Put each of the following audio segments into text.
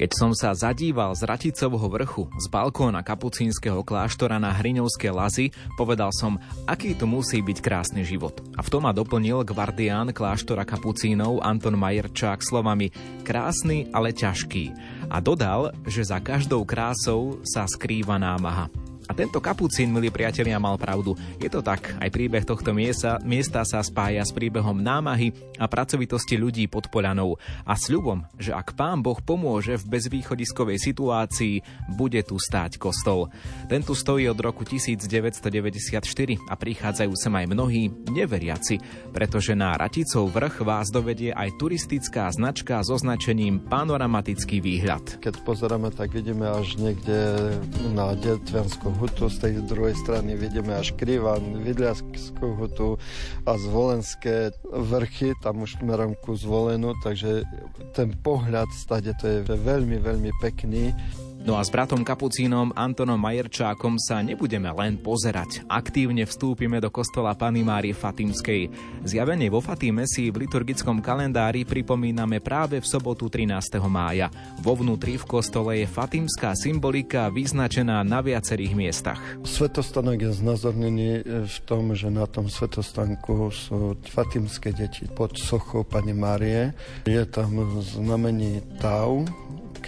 Keď som sa zadíval z Raticovho vrchu, z balkóna kapucínskeho kláštora na Hriňovské lazy, povedal som, aký to musí byť krásny život. A v tom ma doplnil gvardián kláštora kapucínov Anton Majerčák slovami krásny, ale ťažký. A dodal, že za každou krásou sa skrýva námaha. A tento kapucín, milí priatelia, mal pravdu. Je to tak, aj príbeh tohto miesta, miesta sa spája s príbehom námahy a pracovitosti ľudí pod Poľanou a sľubom, že ak pán Boh pomôže v bezvýchodiskovej situácii, bude tu stáť kostol. Tento stojí od roku 1994 a prichádzajú sem aj mnohí neveriaci, pretože na Raticov vrch vás dovedie aj turistická značka s označením Panoramatický výhľad. Keď pozeráme, tak vidíme až niekde na Detvianskom hutu, z tej druhej strany vidíme až Krivan, Vidliaskú hutu a Zvolenské vrchy, tam už smerom ku Zvolenu, takže ten pohľad stade to je veľmi, veľmi pekný. No a s bratom kapucínom Antonom Majerčákom sa nebudeme len pozerať. Aktívne vstúpime do kostola Pany Márie Fatimskej. Zjavenie vo Fatime si v liturgickom kalendári pripomíname práve v sobotu 13. mája. Vo vnútri v kostole je fatimská symbolika vyznačená na viacerých miestach. Svetostanok je znázornený v tom, že na tom svetostanku sú fatimské deti pod sochou Pani Márie. Je tam znamení Tau,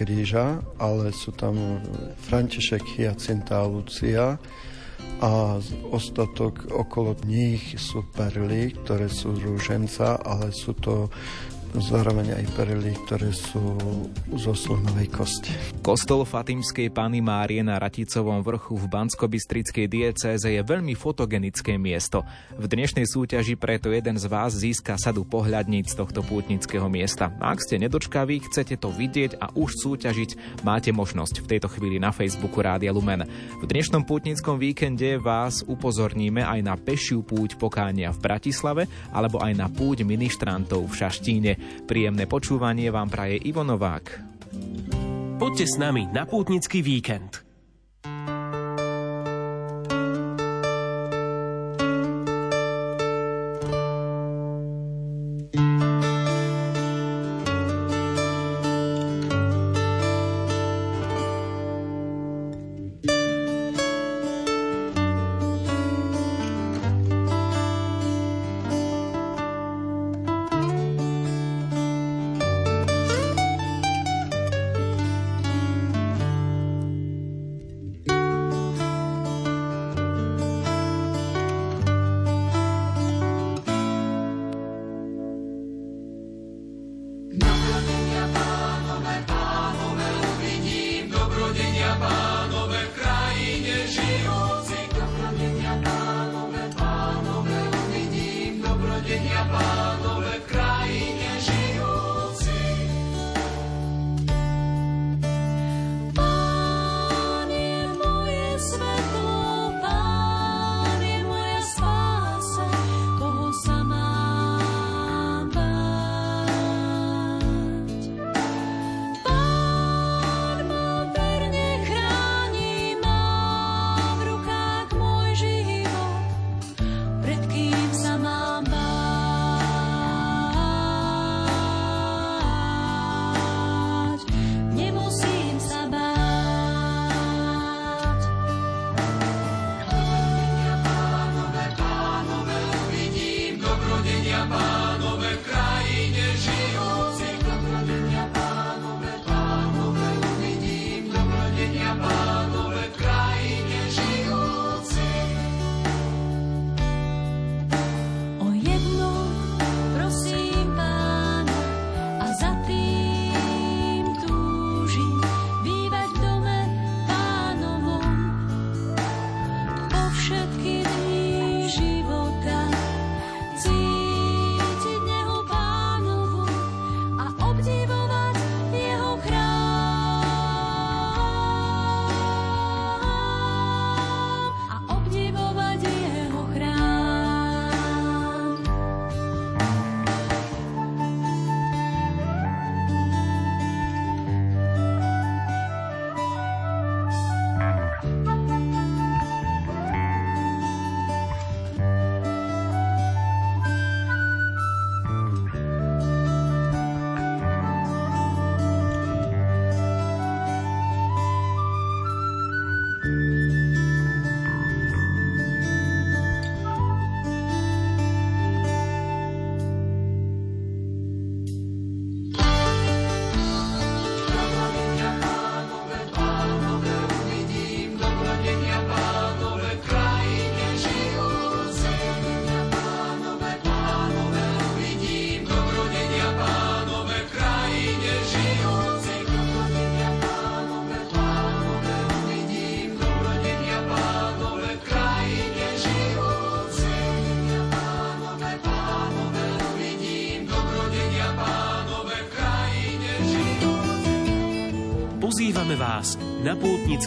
kríža, ale sú tam František, Hyacinta a Lucia a ostatok okolo nich sú perly, ktoré sú rúženca, ale sú to zároveň aj perly, ktoré sú zo slonovej kosti. Kostol Fatimskej Pany Márie na Raticovom vrchu v Bansko-Bystrickej diecéze je veľmi fotogenické miesto. V dnešnej súťaži preto jeden z vás získa sadu pohľadníc tohto pútnického miesta. Ak ste nedočkaví, chcete to vidieť a už súťažiť, máte možnosť v tejto chvíli na Facebooku Rádia Lumen. V dnešnom pútnickom víkende vás upozorníme aj na pešiu púť pokánia v Bratislave alebo aj na púť ministrantov v Šaštíne. Príjemné počúvanie vám praje Ivo Novák. Poďte s nami na pútnický víkend.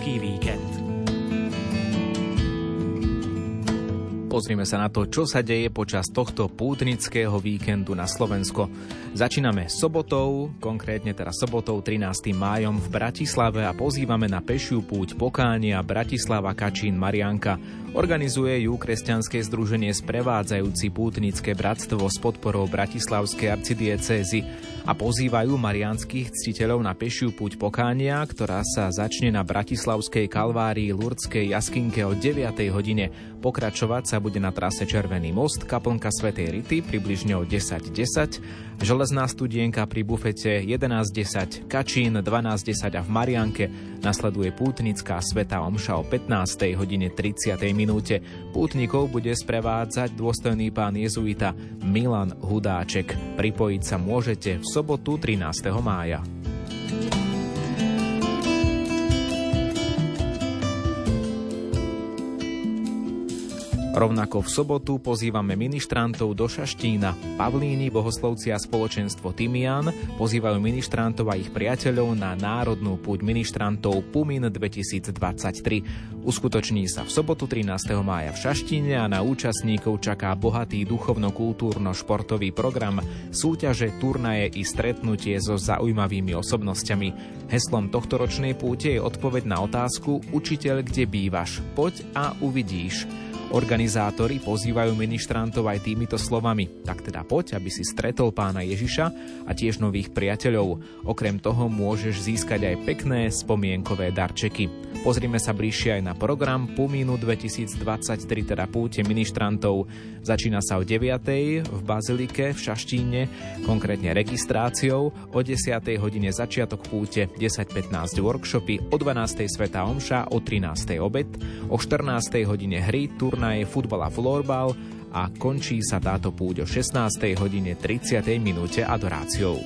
Pútnický víkend. Pozrime sa na to, čo sa deje počas tohto pútnického víkendu na Slovensko. Začíname sobotou, konkrétne teraz sobotou 13. májom v Bratislave a pozývame na pešiu púť pokánia Bratislava Kačín Marianka. Organizuje ju kresťanské združenie Sprevádzajúci pútnické bratstvo s podporou Bratislavskej arcidiecézy a pozývajú marianských ctiteľov na pešiu púť pokánia, ktorá sa začne na Bratislavskej kalvárii Lurdskej jaskinke o 9. hodine. Pokračovať sa bude na trase Červený most, kaplnka Svetej Rity približne o 10.10, 10, Železná studienka pri bufete 11.10, Kačín 12.10 a v Marianke nasleduje pútnická Sveta Omša o 15. hodine 30. minúte. Pútnikov bude sprevádzať dôstojný pán jezuita Milan Hudáček. Pripojiť sa môžete v sobotu 13. mája. Rovnako v sobotu pozývame ministrantov do Šaštína. Pavlíny, bohoslovci a spoločenstvo Timian pozývajú ministrantov a ich priateľov na národnú púť ministrantov Pumin 2023. Uskutoční sa v sobotu 13. mája v Šaštíne a na účastníkov čaká bohatý duchovno-kultúrno-športový program, súťaže, turnaje i stretnutie so zaujímavými osobnosťami. Heslom tohtoročnej púte je odpoveď na otázku Učiteľ, kde bývaš? Poď a uvidíš. Organizátori pozývajú ministrantov aj týmito slovami. Tak teda poď, aby si stretol pána Ježiša a tiež nových priateľov. Okrem toho môžeš získať aj pekné spomienkové darčeky. Pozrime sa bližšie aj na program Pumínu 2023, teda púte ministrantov. Začína sa o 9. v Bazilike v Šaštíne, konkrétne registráciou, o 10. hodine začiatok púte, 10.15 workshopy, o 12. Sveta Omša, o 13. obed, o 14. hodine hry, tur turnaje futbal a florbal a končí sa táto púť o 16. hodine 30. minúte adoráciou.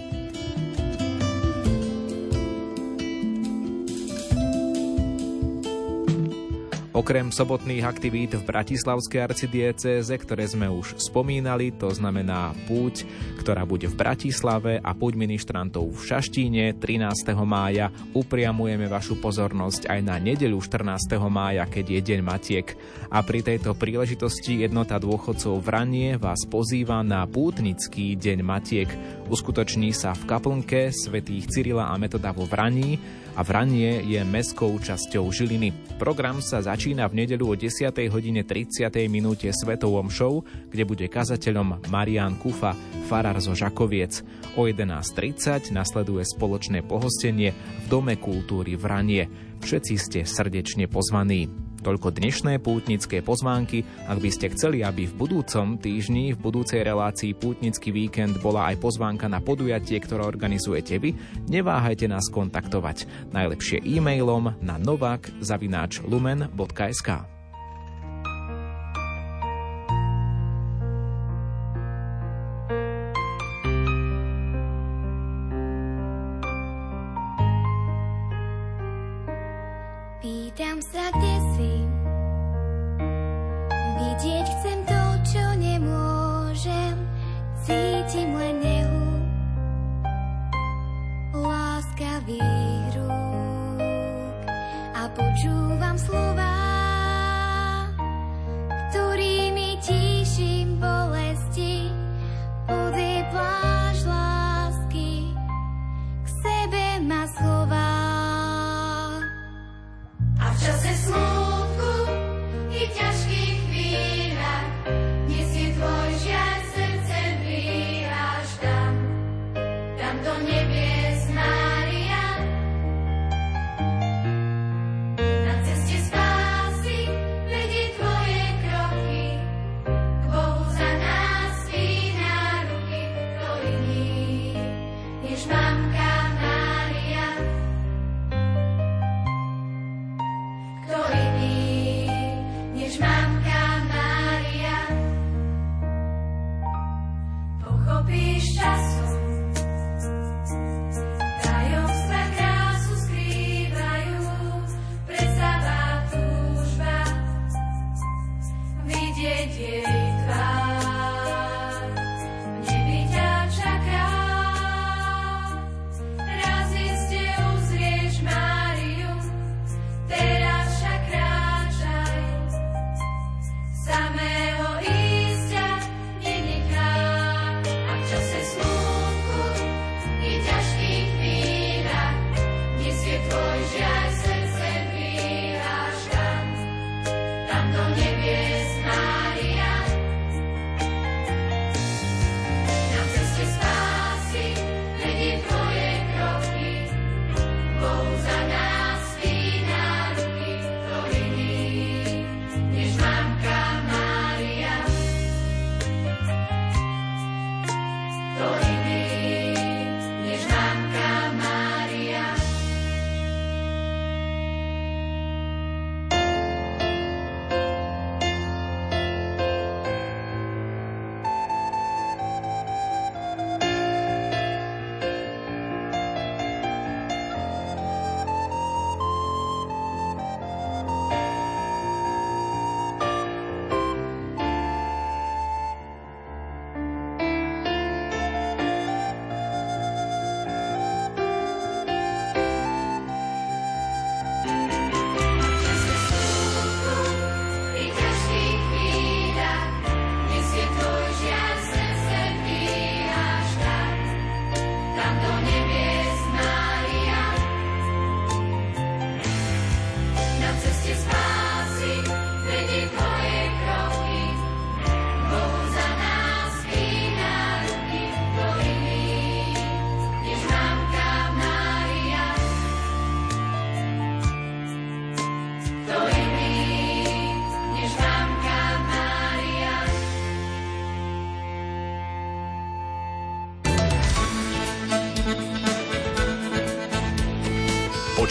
Okrem sobotných aktivít v Bratislavskej arcidiecéze, ktoré sme už spomínali, to znamená púť, ktorá bude v Bratislave a púť ministrantov v Šaštíne 13. mája, upriamujeme vašu pozornosť aj na nedeľu 14. mája, keď je Deň Matiek. A pri tejto príležitosti jednota dôchodcov v Ranie vás pozýva na pútnický Deň Matiek. Uskutoční sa v kaplnke svätých Cyrila a Metoda vo Vraní a Vranie je mestskou časťou Žiliny. Program sa začína v nedelu o 10. hodine 30. minúte Svetovom show, kde bude kazateľom Marian Kufa, farár zo Žakoviec. O 11.30 nasleduje spoločné pohostenie v Dome kultúry Vranie. Všetci ste srdečne pozvaní. Toľko dnešné pútnické pozvánky. Ak by ste chceli, aby v budúcom týždni, v budúcej relácii Pútnický víkend bola aj pozvánka na podujatie, ktoré organizujete vy, neváhajte nás kontaktovať. Najlepšie e-mailom na novak.lumen.sk.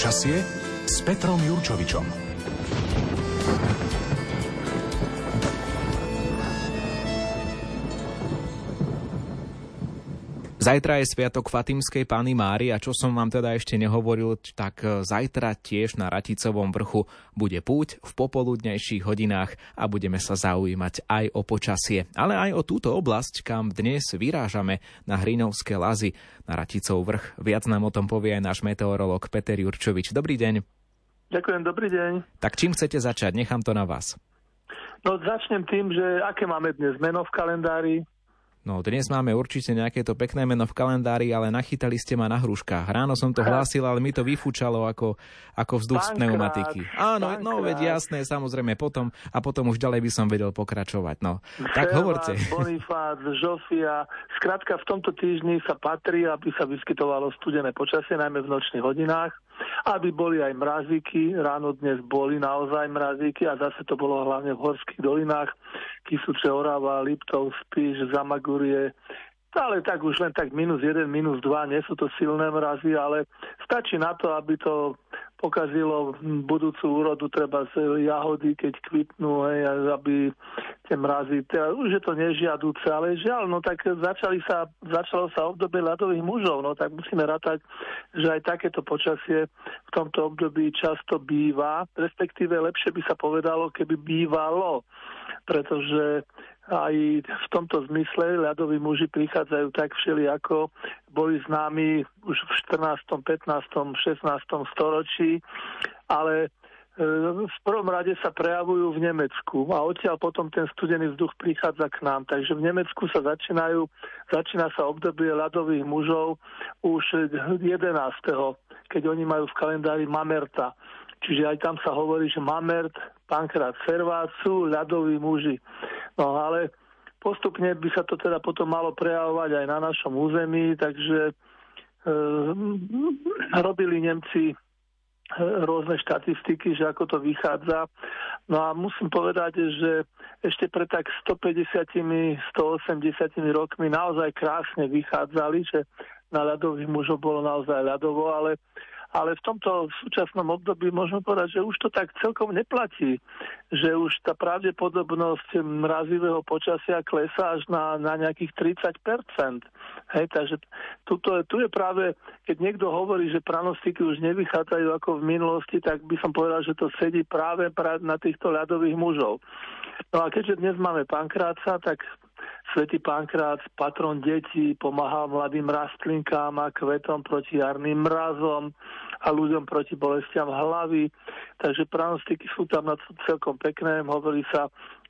Počasie s Petrom Jurčovičom. Zajtra je Sviatok Fatimskej Pány Mári a čo som vám teda ešte nehovoril, tak e, zajtra tiež na Raticovom vrchu bude púť v popoludnejších hodinách a budeme sa zaujímať aj o počasie, ale aj o túto oblasť, kam dnes vyrážame na Hrinovské lazy na Raticov vrch. Viac nám o tom povie aj náš meteorolog Peter Jurčovič. Dobrý deň. Ďakujem, dobrý deň. Tak čím chcete začať? Nechám to na vás. No začnem tým, že aké máme dnes meno v kalendári, No dnes máme určite nejaké to pekné meno v kalendári, ale nachytali ste ma na hruškách. Ráno som to hlásil, ale mi to vyfúčalo ako, ako vzduch z pneumatiky. Áno, bankrát. no veď jasné, samozrejme potom a potom už ďalej by som vedel pokračovať. No, tak hovorte. Bonifác, Žofia, skrátka v tomto týždni sa patrí, aby sa vyskytovalo studené počasie, najmä v nočných hodinách aby boli aj mrazíky. Ráno dnes boli naozaj mrazíky a zase to bolo hlavne v horských dolinách. Kysuce, Orava, Liptov, Spíš, Zamagurie, ale tak už len tak minus 1, minus 2, nie sú to silné mrazy, ale stačí na to, aby to pokazilo budúcu úrodu, treba z jahody, keď kvitnú, hej, aby tie mrazy, teda, už je to nežiaduce, ale žiaľ, no tak začali sa, začalo sa obdobie ľadových mužov, no tak musíme rátať, že aj takéto počasie v tomto období často býva, respektíve lepšie by sa povedalo, keby bývalo, pretože aj v tomto zmysle ľadoví muži prichádzajú tak všeli ako boli známi už v 14., 15., 16. storočí, ale e, v prvom rade sa prejavujú v Nemecku a odtiaľ potom ten studený vzduch prichádza k nám. Takže v Nemecku sa začínajú, začína sa obdobie ľadových mužov už 11. keď oni majú v kalendári Mamerta. Čiže aj tam sa hovorí, že Mamert, Pankrát Servát sú ľadoví muži. No ale postupne by sa to teda potom malo prejavovať aj na našom území, takže e, robili Nemci e, rôzne štatistiky, že ako to vychádza. No a musím povedať, že ešte pre tak 150 180 rokmi naozaj krásne vychádzali, že na ľadových mužov bolo naozaj ľadovo, ale ale v tomto súčasnom období môžeme povedať, že už to tak celkom neplatí, že už tá pravdepodobnosť mrazivého počasia klesá až na, na nejakých 30%. Hej, takže tuto, tu je práve, keď niekto hovorí, že pranostiky už nevychádzajú ako v minulosti, tak by som povedal, že to sedí práve na týchto ľadových mužov. No a keďže dnes máme pankráca, tak Svetý Pankrác, patron detí, pomáhal mladým rastlinkám a kvetom proti jarným mrazom a ľuďom proti bolestiam hlavy. Takže pranostiky sú tam na celkom pekné. Hovorí sa,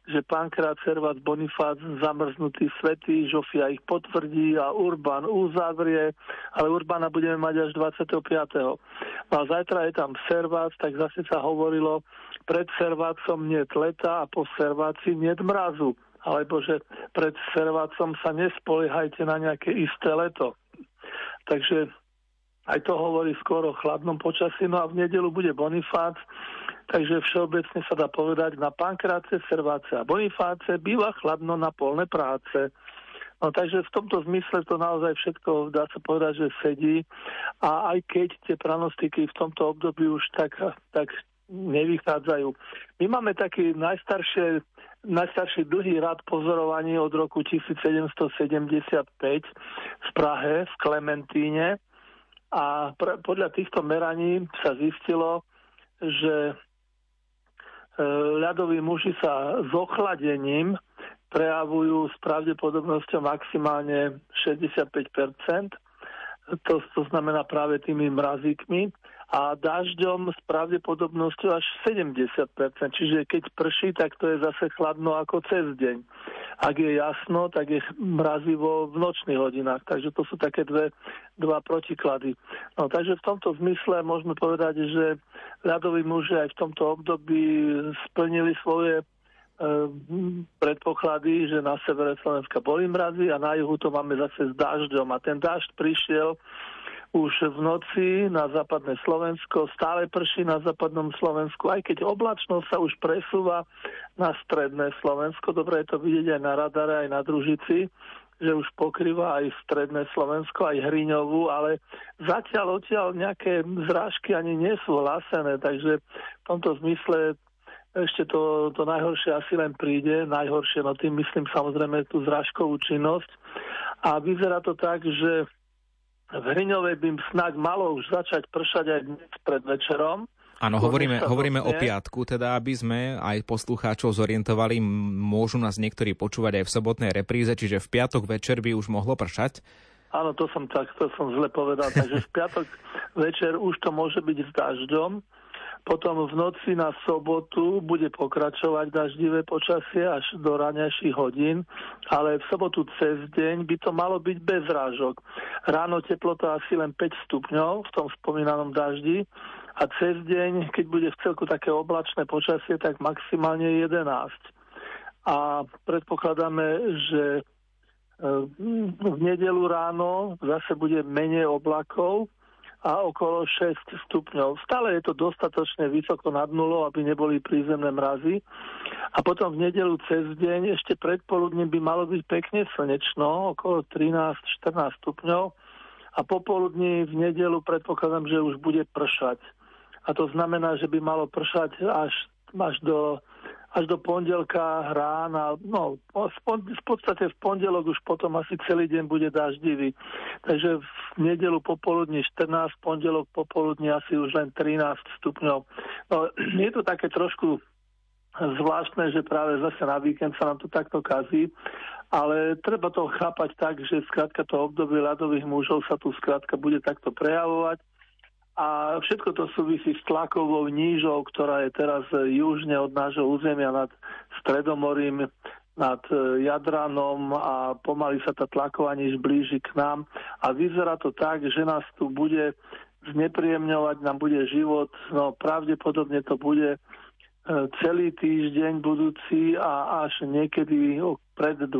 že Pankrát, Servat, Bonifác, zamrznutý svetý, Žofia ich potvrdí a Urban uzavrie, ale Urbana budeme mať až 25. No a zajtra je tam Servác, tak zase sa hovorilo, pred Servácom nie leta a po Serváci nie mrazu alebo že pred servácom sa nespoliehajte na nejaké isté leto. Takže aj to hovorí skoro o chladnom počasí, no a v nedelu bude Bonifác, takže všeobecne sa dá povedať, na Pankráce, Serváce a Bonifáce býva chladno na polné práce. No takže v tomto zmysle to naozaj všetko dá sa povedať, že sedí a aj keď tie pranostiky v tomto období už tak, tak nevychádzajú. My máme taký najstaršie najstarší dlhý rad pozorovaní od roku 1775 v Prahe, v Klementíne. A pr- podľa týchto meraní sa zistilo, že e, ľadoví muži sa s ochladením prejavujú s pravdepodobnosťou maximálne 65%. To, to znamená práve tými mrazíkmi a dažďom s pravdepodobnosťou až 70%. Čiže keď prší, tak to je zase chladno ako cez deň. Ak je jasno, tak je mrazivo v nočných hodinách. Takže to sú také dve, dva protiklady. No, takže v tomto zmysle môžeme povedať, že ľadoví muži aj v tomto období splnili svoje e, predpoklady, že na severe Slovenska boli mrazy a na juhu to máme zase s dažďom. A ten dažď prišiel už v noci na západné Slovensko, stále prší na západnom Slovensku, aj keď oblačnosť sa už presúva na stredné Slovensko. Dobre je to vidieť aj na radare, aj na družici, že už pokrýva aj stredné Slovensko, aj Hriňovú, ale zatiaľ odtiaľ nejaké zrážky ani nie sú hlásené, takže v tomto zmysle ešte to, to najhoršie asi len príde, najhoršie, no tým myslím samozrejme tú zrážkovú činnosť. A vyzerá to tak, že v Hriňovej by snáď malo už začať pršať aj dnes pred večerom, Áno, hovoríme, hovoríme o piatku, teda aby sme aj poslucháčov zorientovali, môžu nás niektorí počúvať aj v sobotnej repríze, čiže v piatok večer by už mohlo pršať? Áno, to som tak, to som zle povedal, takže v piatok večer už to môže byť s dažďom, potom v noci na sobotu bude pokračovať daždivé počasie až do ranejších hodín, ale v sobotu cez deň by to malo byť bez rážok. Ráno teplota asi len 5 stupňov v tom spomínanom daždi a cez deň, keď bude v celku také oblačné počasie, tak maximálne 11. A predpokladáme, že e, v nedelu ráno zase bude menej oblakov a okolo 6 stupňov. Stále je to dostatočne vysoko nad nulou, aby neboli prízemné mrazy. A potom v nedelu cez deň ešte predpoludne by malo byť pekne slnečno, okolo 13-14 stupňov. A popoludní v nedelu predpokladám, že už bude pršať a to znamená, že by malo pršať až, až do až do pondelka rána, no v podstate v pondelok už potom asi celý deň bude daždivý. Takže v nedelu popoludní 14, pondelok popoludní asi už len 13 stupňov. No, je to také trošku zvláštne, že práve zase na víkend sa nám to takto kazí, ale treba to chápať tak, že skrátka to obdobie ľadových mužov sa tu skrátka bude takto prejavovať a všetko to súvisí s tlakovou nížou, ktorá je teraz južne od nášho územia nad Stredomorím, nad e, Jadranom a pomaly sa tá tlaková níž blíži k nám. A vyzerá to tak, že nás tu bude znepríjemňovať, nám bude život, no pravdepodobne to bude e, celý týždeň budúci a až niekedy pred 20.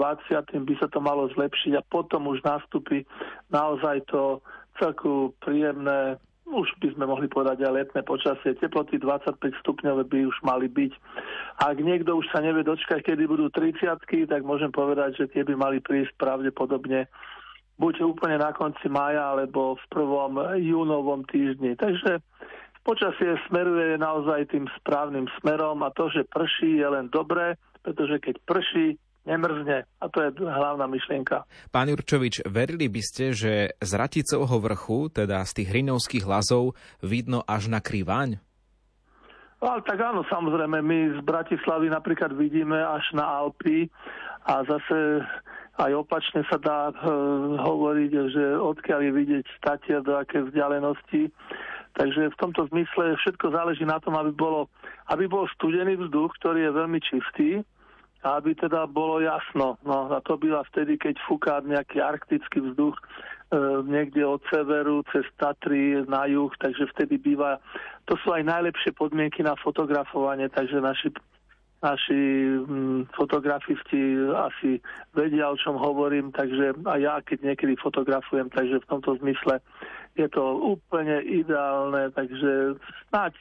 by sa to malo zlepšiť a potom už nastúpi naozaj to celku príjemné už by sme mohli povedať aj letné počasie. Teploty 25 stupňové by už mali byť. Ak niekto už sa nevie dočkať, kedy budú 30 tak môžem povedať, že tie by mali prísť pravdepodobne buď úplne na konci maja, alebo v prvom júnovom týždni. Takže počasie smeruje naozaj tým správnym smerom a to, že prší, je len dobré, pretože keď prší, nemrzne. A to je hlavná myšlienka. Pán Jurčovič, verili by ste, že z Raticovho vrchu, teda z tých hrinovských lazov, vidno až na Kriváň? No, tak áno, samozrejme, my z Bratislavy napríklad vidíme až na Alpy a zase aj opačne sa dá e, hovoriť, že odkiaľ je vidieť statier do aké vzdialenosti. Takže v tomto zmysle všetko záleží na tom, aby, bolo, aby bol studený vzduch, ktorý je veľmi čistý, aby teda bolo jasno. No a to býva vtedy, keď fúka nejaký arktický vzduch e, niekde od severu cez Tatry na juh, takže vtedy býva, to sú aj najlepšie podmienky na fotografovanie, takže naši, naši m, mm, fotografisti asi vedia, o čom hovorím, takže a ja keď niekedy fotografujem, takže v tomto zmysle je to úplne ideálne, takže snáď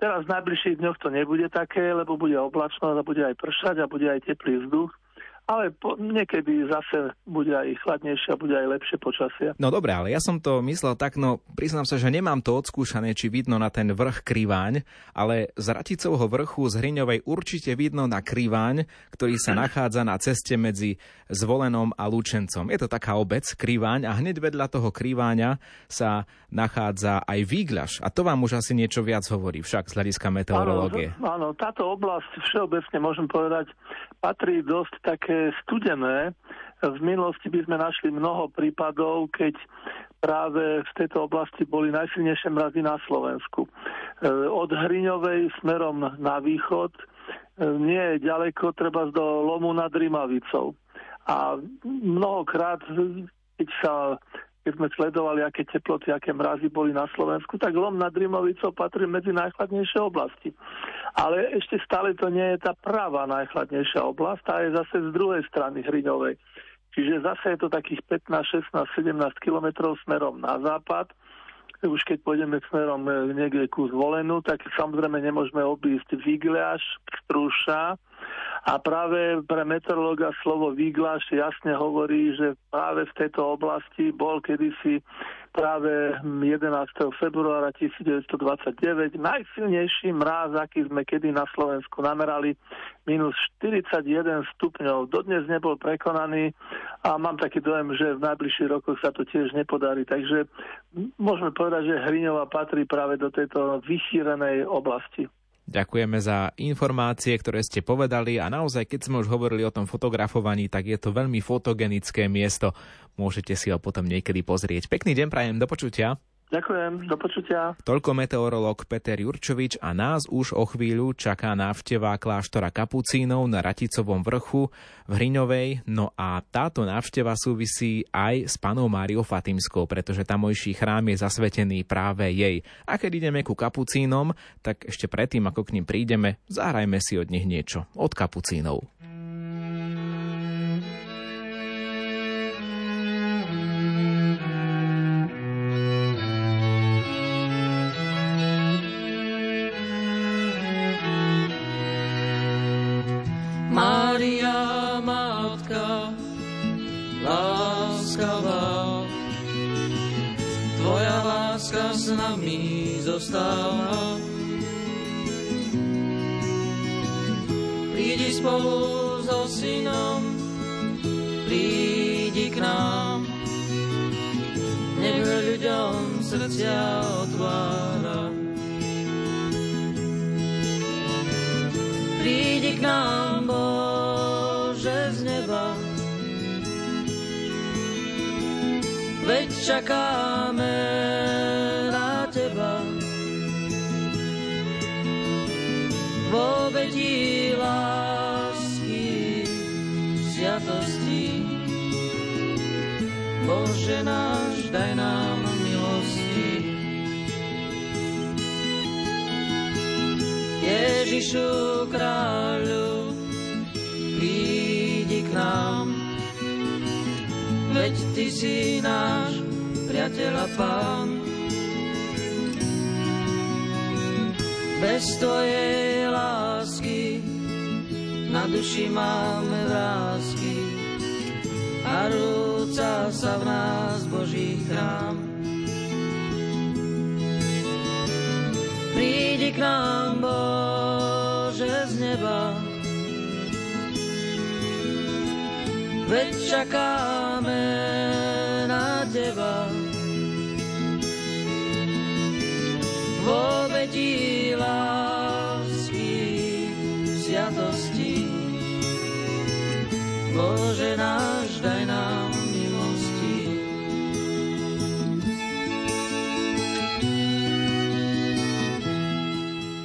Teraz v najbližších dňoch to nebude také, lebo bude oblačno a bude aj pršať a bude aj teplý vzduch ale po, niekedy zase bude aj chladnejšie a bude aj lepšie počasie. No dobré, ale ja som to myslel tak, no priznám sa, že nemám to odskúšané, či vidno na ten vrch Kriváň, ale z Raticovho vrchu z Hriňovej určite vidno na Kriváň, ktorý sa nachádza na ceste medzi Zvolenom a Lučencom. Je to taká obec Kriváň a hneď vedľa toho Kriváňa sa nachádza aj Výgľaš. A to vám už asi niečo viac hovorí, však z hľadiska meteorológie. Áno, áno, táto oblasť všeobecne môžem povedať patrí dosť také studené. V minulosti by sme našli mnoho prípadov, keď práve v tejto oblasti boli najsilnejšie mrazy na Slovensku. E, od Hriňovej smerom na východ e, nie je ďaleko, treba do Lomu nad Rimavicou. A mnohokrát, keď sa keď sme sledovali, aké teploty, aké mrazy boli na Slovensku, tak Lom nad Rimovicou patrí medzi najchladnejšie oblasti. Ale ešte stále to nie je tá pravá najchladnejšia oblasť, tá je zase z druhej strany Hriňovej. Čiže zase je to takých 15, 16, 17 kilometrov smerom na západ. Už keď pôjdeme smerom e, niekde ku zvolenu, tak samozrejme nemôžeme obísť Vigľaš, Strúša A práve pre meteorológa slovo výglaš jasne hovorí, že práve v tejto oblasti bol kedysi práve 11. februára 1929 najsilnejší mráz, aký sme kedy na Slovensku namerali, minus 41 stupňov. Dodnes nebol prekonaný a mám taký dojem, že v najbližších rokoch sa to tiež nepodarí. Takže môžeme povedať, že Hriňová patrí práve do tejto vyšírenej oblasti. Ďakujeme za informácie, ktoré ste povedali a naozaj, keď sme už hovorili o tom fotografovaní, tak je to veľmi fotogenické miesto. Môžete si ho potom niekedy pozrieť. Pekný deň prajem, do počutia. Ďakujem, do počutia. Toľko meteorológ Peter Jurčovič a nás už o chvíľu čaká návšteva kláštora Kapucínov na Raticovom vrchu v Hriňovej. No a táto návšteva súvisí aj s panou Máriou Fatimskou, pretože tamojší chrám je zasvetený práve jej. A keď ideme ku Kapucínom, tak ešte predtým, ako k ním prídeme, zahrajme si od nich niečo. Od Kapucínov. Veď čakáme na Teba. V obeti lásky, sviatosti. Bože náš, daj nám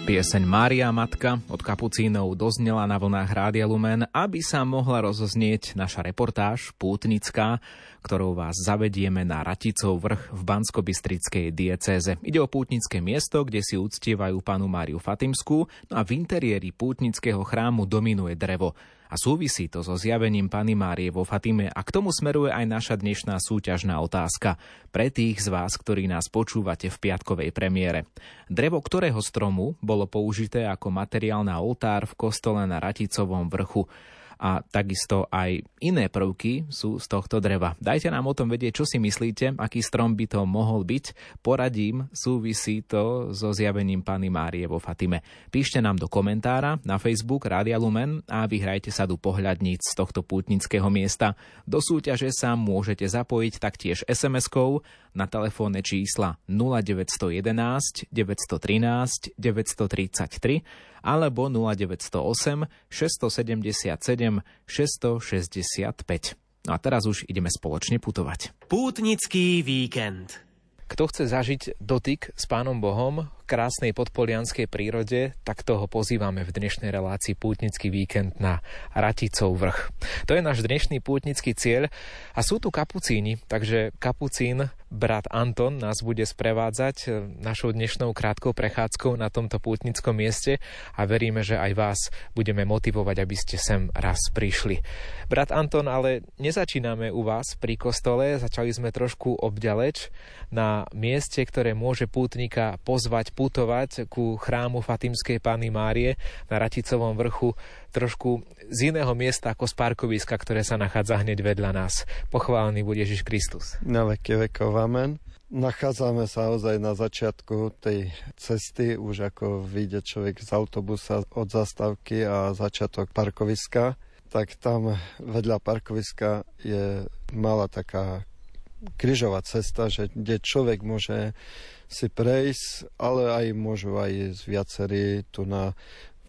Pieseň Mária Matka od Kapucínov doznela na vlnách Rádia Lumen, aby sa mohla rozoznieť naša reportáž pútnická, ktorou vás zavedieme na Raticov vrch v Banskobystrickej diecéze. Ide o pútnické miesto, kde si uctievajú panu Máriu Fatimskú, no a v interiéri pútnického chrámu dominuje drevo. A súvisí to so zjavením Pany Márie vo Fatime a k tomu smeruje aj naša dnešná súťažná otázka pre tých z vás, ktorí nás počúvate v piatkovej premiére. Drevo ktorého stromu bolo použité ako materiál na oltár v kostole na Raticovom vrchu? A takisto aj iné prvky sú z tohto dreva. Dajte nám o tom vedieť, čo si myslíte, aký strom by to mohol byť. Poradím, súvisí to so zjavením Pany Márie vo Fatime. Píšte nám do komentára na Facebook Rádia Lumen a vyhrajte sa do pohľadníc z tohto pútnického miesta. Do súťaže sa môžete zapojiť taktiež SMS-kou na telefónne čísla 0911 913 933 alebo 0908 677 665. No a teraz už ideme spoločne putovať. Pútnický víkend. Kto chce zažiť dotyk s Pánom Bohom, krásnej podpolianskej prírode, tak toho pozývame v dnešnej relácii Pútnický víkend na Raticov vrch. To je náš dnešný pútnický cieľ a sú tu kapucíni, takže kapucín brat Anton nás bude sprevádzať e, našou dnešnou krátkou prechádzkou na tomto pútnickom mieste a veríme, že aj vás budeme motivovať, aby ste sem raz prišli. Brat Anton, ale nezačíname u vás pri kostole, začali sme trošku obďaleč na mieste, ktoré môže pútnika pozvať vputovať ku chrámu Fatimskej Pany Márie na Raticovom vrchu trošku z iného miesta ako z parkoviska, ktoré sa nachádza hneď vedľa nás. Pochválený bude Ježiš Kristus. Na veky vekov, amen. Nachádzame sa ozaj na začiatku tej cesty, už ako vyjde človek z autobusa od zastávky a začiatok parkoviska, tak tam vedľa parkoviska je malá taká križová cesta, že kde človek môže si prejsť, ale aj môžu aj z viacerí tu na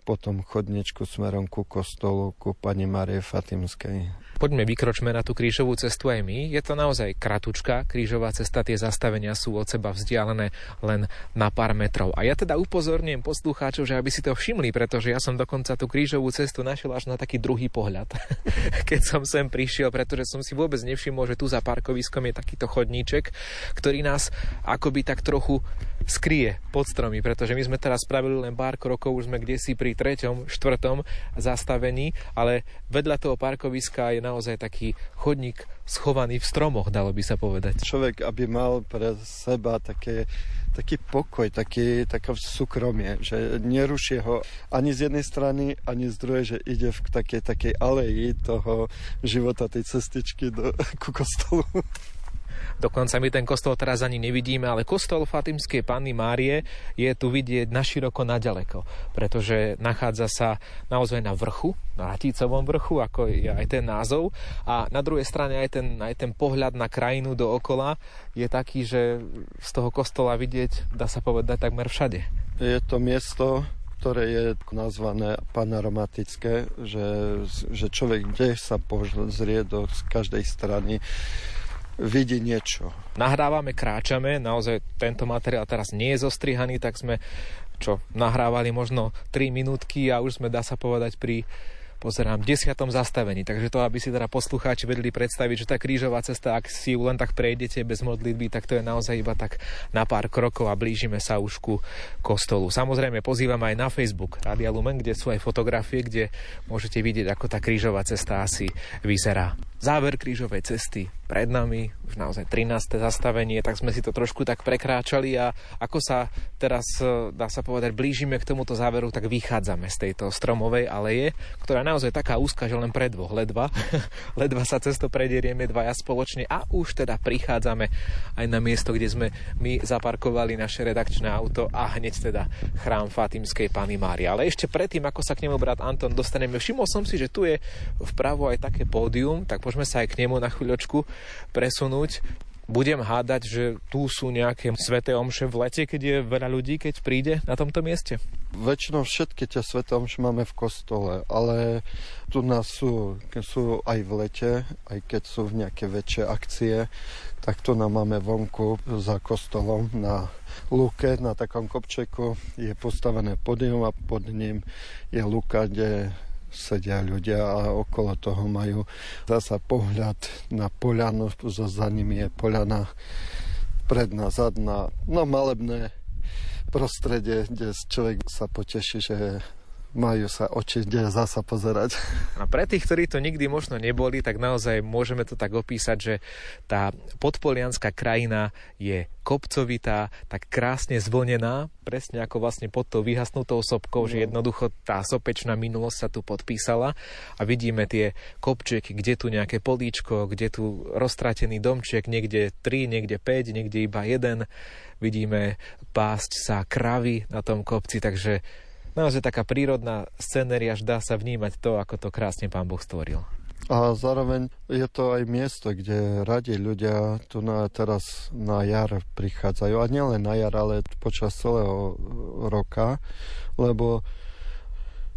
potom chodničku smerom ku kostolu, ku pani Marie Fatimskej. Poďme, vykročme na tú krížovú cestu aj my. Je to naozaj kratučká krížová cesta, tie zastavenia sú od seba vzdialené len na pár metrov. A ja teda upozorňujem poslucháčov, že aby si to všimli, pretože ja som dokonca tú krížovú cestu našiel až na taký druhý pohľad, keď som sem prišiel, pretože som si vôbec nevšimol, že tu za parkoviskom je takýto chodníček, ktorý nás akoby tak trochu skrie pod stromy, pretože my sme teraz spravili len pár krokov, už sme kde si pri treťom, štvrtom zastavení, ale vedľa toho parkoviska je naozaj taký chodník schovaný v stromoch, dalo by sa povedať. Človek, aby mal pre seba také, taký pokoj, taký, také súkromie, že nerušie ho ani z jednej strany, ani z druhej, že ide v takej, takej aleji toho života, tej cestičky do, ku kostolu. Dokonca my ten kostol teraz ani nevidíme, ale kostol Fatimskej Panny Márie je tu vidieť naširoko naďaleko, pretože nachádza sa naozaj na vrchu, na Hatícovom vrchu, ako je aj ten názov. A na druhej strane aj ten, aj ten pohľad na krajinu dookola je taký, že z toho kostola vidieť, dá sa povedať, takmer všade. Je to miesto, ktoré je nazvané panoromatické, že, že človek, kde sa pozrie do každej strany, vidí niečo. Nahrávame, kráčame, naozaj tento materiál teraz nie je zostrihaný, tak sme čo, nahrávali možno 3 minútky a už sme, dá sa povedať, pri pozerám, desiatom zastavení. Takže to, aby si teda poslucháči vedeli predstaviť, že tá krížová cesta, ak si ju len tak prejdete bez modlitby, tak to je naozaj iba tak na pár krokov a blížime sa už ku kostolu. Samozrejme, pozývam aj na Facebook Radia Lumen, kde sú aj fotografie, kde môžete vidieť, ako tá krížová cesta asi vyzerá záver krížovej cesty pred nami, už naozaj 13. zastavenie, tak sme si to trošku tak prekráčali a ako sa teraz, e, dá sa povedať, blížime k tomuto záveru, tak vychádzame z tejto stromovej aleje, ktorá je naozaj taká úzka, že len pre dvoch, ledva. ledva sa cesto prederieme dvaja spoločne a už teda prichádzame aj na miesto, kde sme my zaparkovali naše redakčné auto a hneď teda chrám Fatimskej Pany Mária. Ale ešte predtým, ako sa k nemu brat Anton dostaneme, všimol som si, že tu je vpravo aj také pódium, tak Môžeme sa aj k nemu na chvíľočku presunúť. Budem hádať, že tu sú nejaké sveté omše v lete, keď je veľa ľudí, keď príde na tomto mieste? Väčšinou všetky tie sveté omše máme v kostole, ale tu nás sú, sú aj v lete, aj keď sú v nejaké väčšie akcie, tak tu nám máme vonku za kostolom na lúke, na takom kopčeku je postavené podium a pod ním je lúka, kde sedia ľudia a okolo toho majú zasa pohľad na poľanu, za nimi je poľana predná, zadná, no malebné prostredie, kde človek sa poteší, že majú sa oči kde zasa pozerať. A pre tých, ktorí to nikdy možno neboli, tak naozaj môžeme to tak opísať, že tá podpolianská krajina je kopcovitá, tak krásne zvlnená, presne ako vlastne pod tou vyhasnutou sopkou, no. že jednoducho tá sopečná minulosť sa tu podpísala a vidíme tie kopčeky, kde tu nejaké políčko, kde tu roztratený domček, niekde 3, niekde 5, niekde iba jeden. Vidíme pásť sa kravy na tom kopci, takže naozaj taká prírodná scenéria, až dá sa vnímať to, ako to krásne pán Boh stvoril. A zároveň je to aj miesto, kde radi ľudia tu na, teraz na jar prichádzajú. A nielen na jar, ale počas celého roka, lebo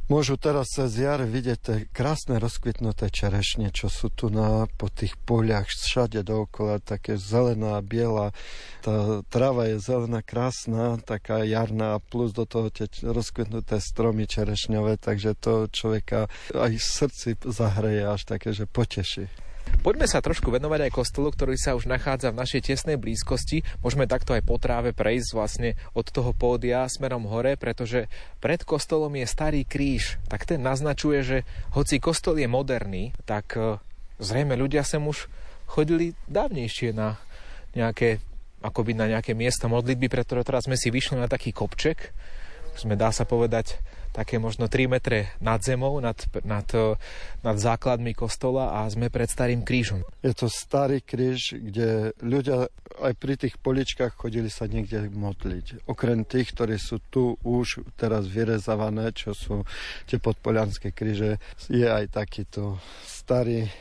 môžu teraz cez jar vidieť tie krásne rozkvitnuté čerešne, čo sú tu na, po tých poliach všade dookola, také zelená, biela. Tá tráva je zelená, krásna, taká jarná, plus do toho tie rozkvitnuté stromy čerešňové, takže to človeka aj v srdci zahreje až také, že poteší. Poďme sa trošku venovať aj kostolu, ktorý sa už nachádza v našej tesnej blízkosti. Môžeme takto aj po tráve prejsť vlastne od toho pódia smerom hore, pretože pred kostolom je starý kríž. Tak ten naznačuje, že hoci kostol je moderný, tak e, zrejme ľudia sem už chodili dávnejšie na nejaké akoby na nejaké miesto modlitby, pretože teraz sme si vyšli na taký kopček, sme dá sa povedať také možno 3 metre nad zemou, nad, nad, nad základmi kostola a sme pred starým krížom. Je to starý kríž, kde ľudia aj pri tých poličkách chodili sa niekde modliť. Okrem tých, ktorí sú tu už teraz vyrezávané, čo sú tie podpolianské kríže, je aj takýto starý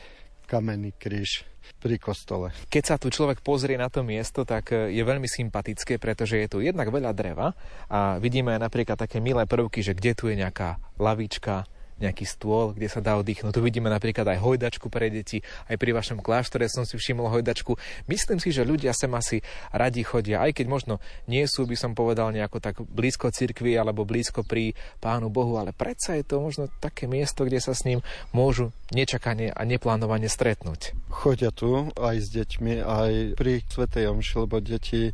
kamenný kríž pri kostole. Keď sa tu človek pozrie na to miesto, tak e, je veľmi sympatické, pretože je tu jednak veľa dreva a vidíme aj napríklad také milé prvky, že kde tu je nejaká lavička, nejaký stôl, kde sa dá oddychnúť. Tu vidíme napríklad aj hojdačku pre deti, aj pri vašom kláštore som si všimol hojdačku. Myslím si, že ľudia sem asi radi chodia, aj keď možno nie sú, by som povedal, nejako tak blízko cirkvi alebo blízko pri Pánu Bohu, ale predsa je to možno také miesto, kde sa s ním môžu nečakane a neplánovane stretnúť. Chodia tu aj s deťmi, aj pri Svetej Omši, lebo deti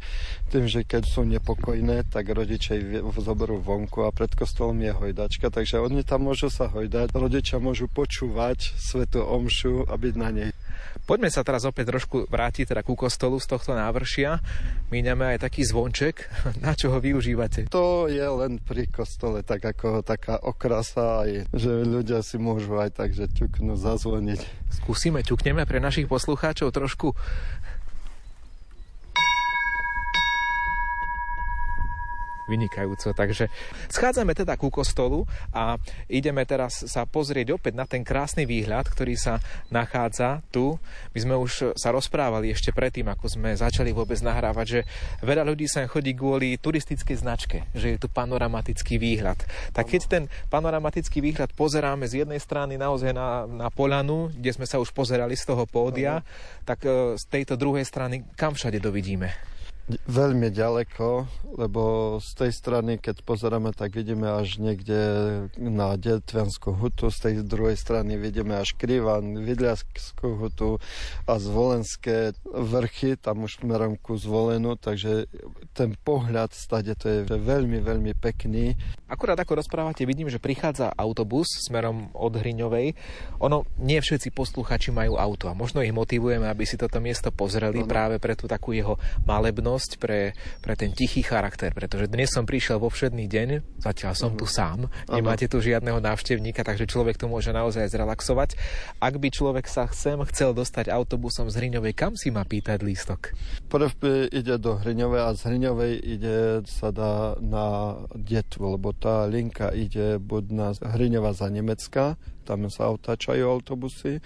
tým, že keď sú nepokojné, tak rodičia ich zoberú vonku a pred kostolom je hojdačka, takže oni tam môžu sa hojdať. Rodičia môžu počúvať Svetu Omšu a byť na nej. Poďme sa teraz opäť trošku vrátiť teda ku kostolu z tohto návršia. Míňame aj taký zvonček. Na čo ho využívate? To je len pri kostole, tak ako taká okrasa, aj, že ľudia si môžu aj tak, že ťuknú, zazvoniť. Skúsime, ťukneme pre našich poslucháčov trošku vynikajúco. Takže schádzame teda ku kostolu a ideme teraz sa pozrieť opäť na ten krásny výhľad, ktorý sa nachádza tu. My sme už sa rozprávali ešte predtým, ako sme začali vôbec nahrávať, že veľa ľudí sa chodí kvôli turistickej značke, že je tu panoramatický výhľad. Tak keď ten panoramatický výhľad pozeráme z jednej strany naozaj na, na Polanu, kde sme sa už pozerali z toho pódia, tak e, z tejto druhej strany kam všade dovidíme? Veľmi ďaleko, lebo z tej strany, keď pozeráme, tak vidíme až niekde na Detvianskú hutu, z tej druhej strany vidíme až Krivan, Vidliaskú hutu a Zvolenské vrchy, tam už smerom ku Zvolenu, takže ten pohľad stade to je veľmi, veľmi pekný. Akurát ako rozprávate, vidím, že prichádza autobus smerom od Hriňovej. Ono, nie všetci posluchači majú auto a možno ich motivujeme, aby si toto miesto pozreli ano. práve pre tú takú jeho malebnosť možnosť pre, pre ten tichý charakter, pretože dnes som prišiel vo všedný deň, zatiaľ som uh-huh. tu sám, nemáte tu žiadneho návštevníka, takže človek tu môže naozaj zrelaxovať. Ak by človek sa sem chcel dostať autobusom z Hriňovej, kam si má pýtať lístok? Prv ide do Hriňovej a z Hriňovej ide sa dá na Detvu, lebo tá linka ide buď na Hriňova za Nemecka, tam sa otáčajú autobusy,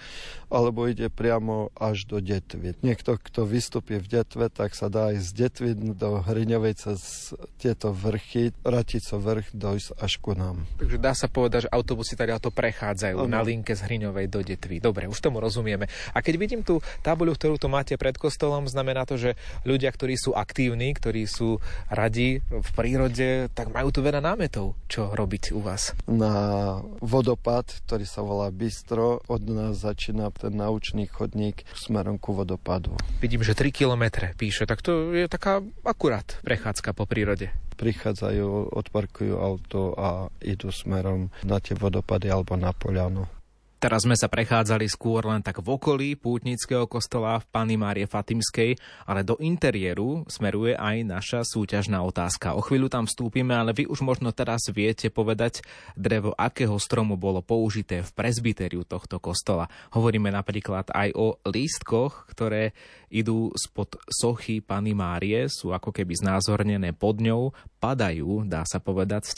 alebo ide priamo až do Detvy. Niekto, kto vystupí v Detve, tak sa dá aj z Detvy do Hriňovej cez tieto vrchy, Ratico vrch dojsť až ku nám. Takže dá sa povedať, že autobusy to prechádzajú ano. na linke z Hriňovej do Detvy. Dobre, už tomu rozumieme. A keď vidím tú tabuľu, ktorú tu máte pred kostolom, znamená to, že ľudia, ktorí sú aktívni, ktorí sú radi v prírode, tak majú tu veľa námetov, čo robiť u vás. Na vodopad, ktorý sa volá Bistro. Od nás začína ten naučný chodník smerom ku vodopadu. Vidím, že 3 kilometre píše, tak to je taká akurát prechádzka po prírode prichádzajú, odparkujú auto a idú smerom na tie vodopady alebo na poľanu. Teraz sme sa prechádzali skôr len tak v okolí pútnického kostola v Pany Márie Fatimskej, ale do interiéru smeruje aj naša súťažná otázka. O chvíľu tam vstúpime, ale vy už možno teraz viete povedať, drevo akého stromu bolo použité v prezbitériu tohto kostola. Hovoríme napríklad aj o lístkoch, ktoré idú spod sochy Pany Márie, sú ako keby znázornené pod ňou, padajú, dá sa povedať, z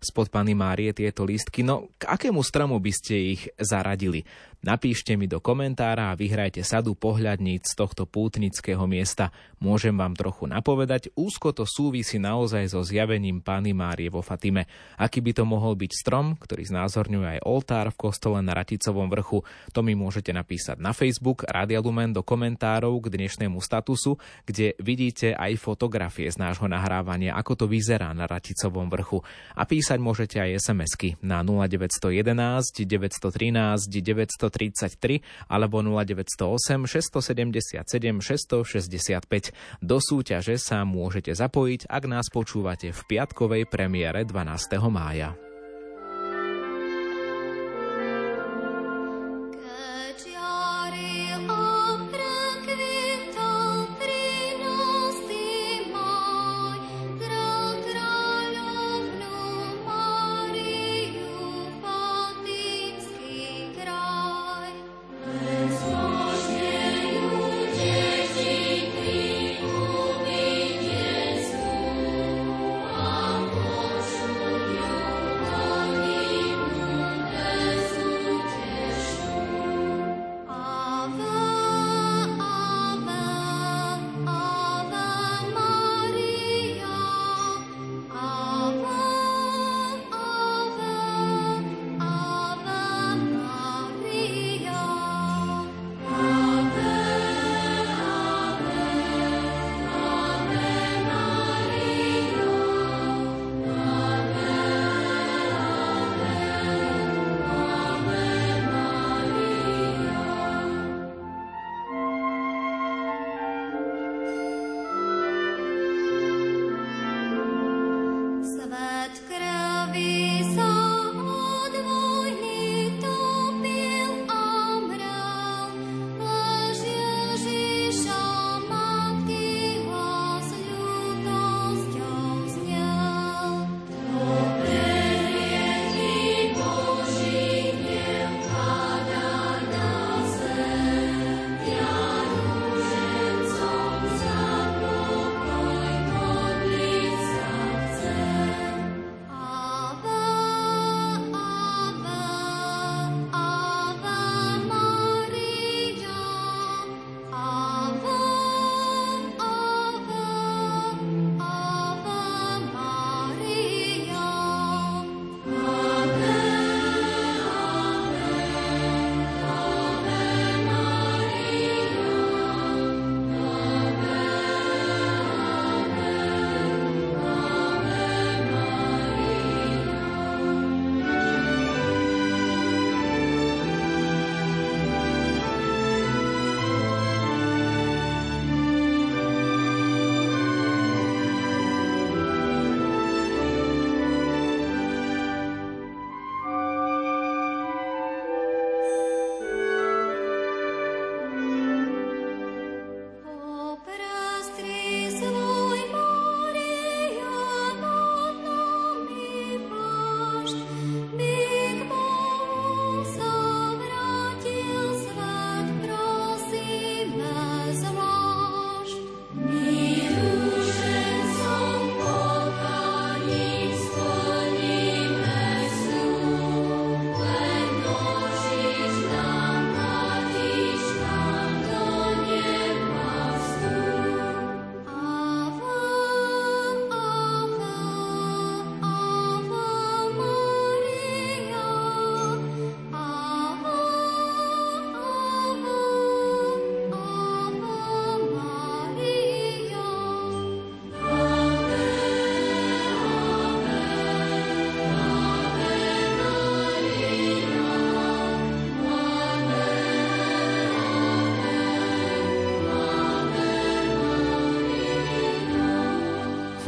spod Pany Márie tieto lístky. No, k akému stromu by ste ich zaradili? Napíšte mi do komentára a vyhrajte sadu pohľadníc z tohto pútnického miesta. Môžem vám trochu napovedať, úzko to súvisí naozaj so zjavením Pany Márie vo Fatime. Aký by to mohol byť strom, ktorý znázorňuje aj oltár v kostole na Raticovom vrchu, to mi môžete napísať na Facebook Radia Lumen do komentárov k dnešnému statusu, kde vidíte aj fotografie z nášho nahrávania, ako to vyzerá na Raticovom vrchu. A písať môžete aj SMS-ky na 0911 913 933 alebo 0908 677 665. Do súťaže sa môžete zapojiť, ak nás počúvate v piatkovej premiére 12. mája.